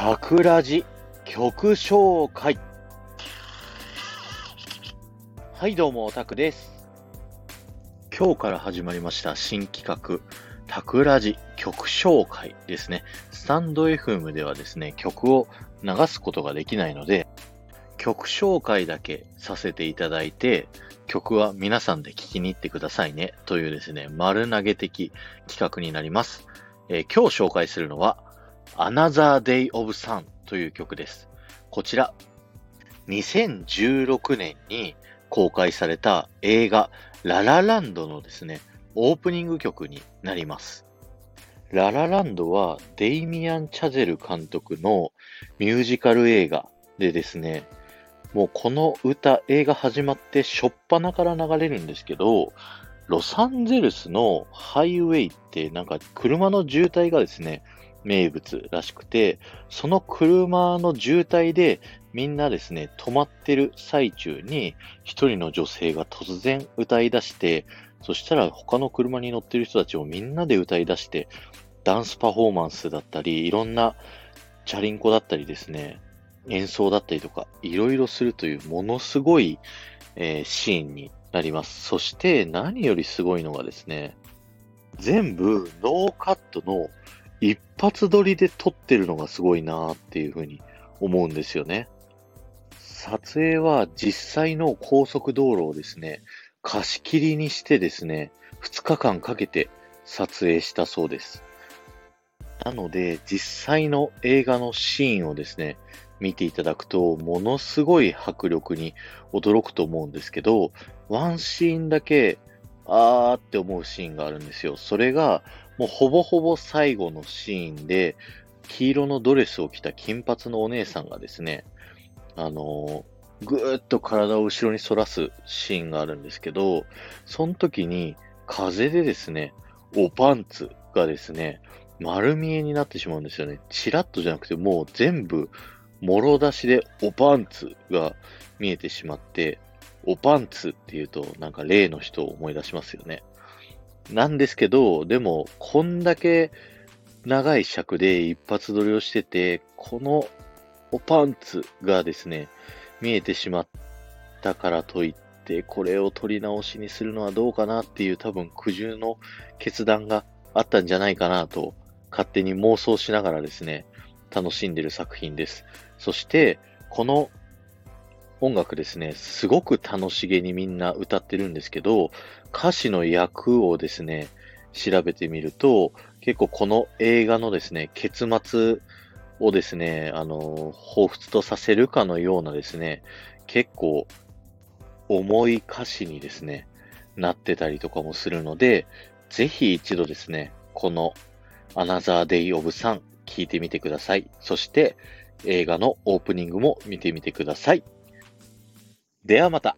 タクラジ曲紹介。はい、どうも、タクです。今日から始まりました新企画、タクラジ曲紹介ですね。スタンド FM ではですね、曲を流すことができないので、曲紹介だけさせていただいて、曲は皆さんで聴きに行ってくださいね、というですね、丸投げ的企画になります。えー今日紹介するのは、Another Day of Sun という曲です。こちら、2016年に公開された映画ララランドのですね、オープニング曲になります。ララランドはデイミアン・チャゼル監督のミュージカル映画でですね、もうこの歌、映画始まって初っ端から流れるんですけど、ロサンゼルスのハイウェイってなんか車の渋滞がですね、名物らしくて、その車の渋滞でみんなですね、止まってる最中に一人の女性が突然歌い出して、そしたら他の車に乗ってる人たちもみんなで歌い出して、ダンスパフォーマンスだったり、いろんなチャリンコだったりですね、演奏だったりとか、いろいろするというものすごい、えーシーンになります。そして何よりすごいのがですね、全部ノーカットの一発撮りで撮ってるのがすごいなっていうふうに思うんですよね。撮影は実際の高速道路をですね、貸し切りにしてですね、2日間かけて撮影したそうです。なので、実際の映画のシーンをですね、見ていただくと、ものすごい迫力に驚くと思うんですけど、ワンシーンだけ、あーって思うシーンがあるんですよ。それが、もうほぼほぼ最後のシーンで、黄色のドレスを着た金髪のお姉さんがですね、あのーぐーっと体を後ろに反らすシーンがあるんですけど、その時に風でですね、おパンツがですね、丸見えになってしまうんですよね。チラッとじゃなくてもう全部、もろ出しでおパンツが見えてしまって、おパンツっていうとなんか例の人を思い出しますよね。なんですけど、でも、こんだけ長い尺で一発撮りをしてて、このおパンツがですね、見えてしまったからといって、これを撮り直しにするのはどうかなっていう多分苦渋の決断があったんじゃないかなと、勝手に妄想しながらですね、楽しんでる作品です。そして、この音楽ですね、すごく楽しげにみんな歌ってるんですけど、歌詞の訳をですね、調べてみると、結構この映画のですね、結末をですね、あの、彷彿とさせるかのようなですね、結構重い歌詞にですね、なってたりとかもするので、ぜひ一度ですね、この Another Day of Sun 聞いてみてください。そして映画のオープニングも見てみてください。ではまた。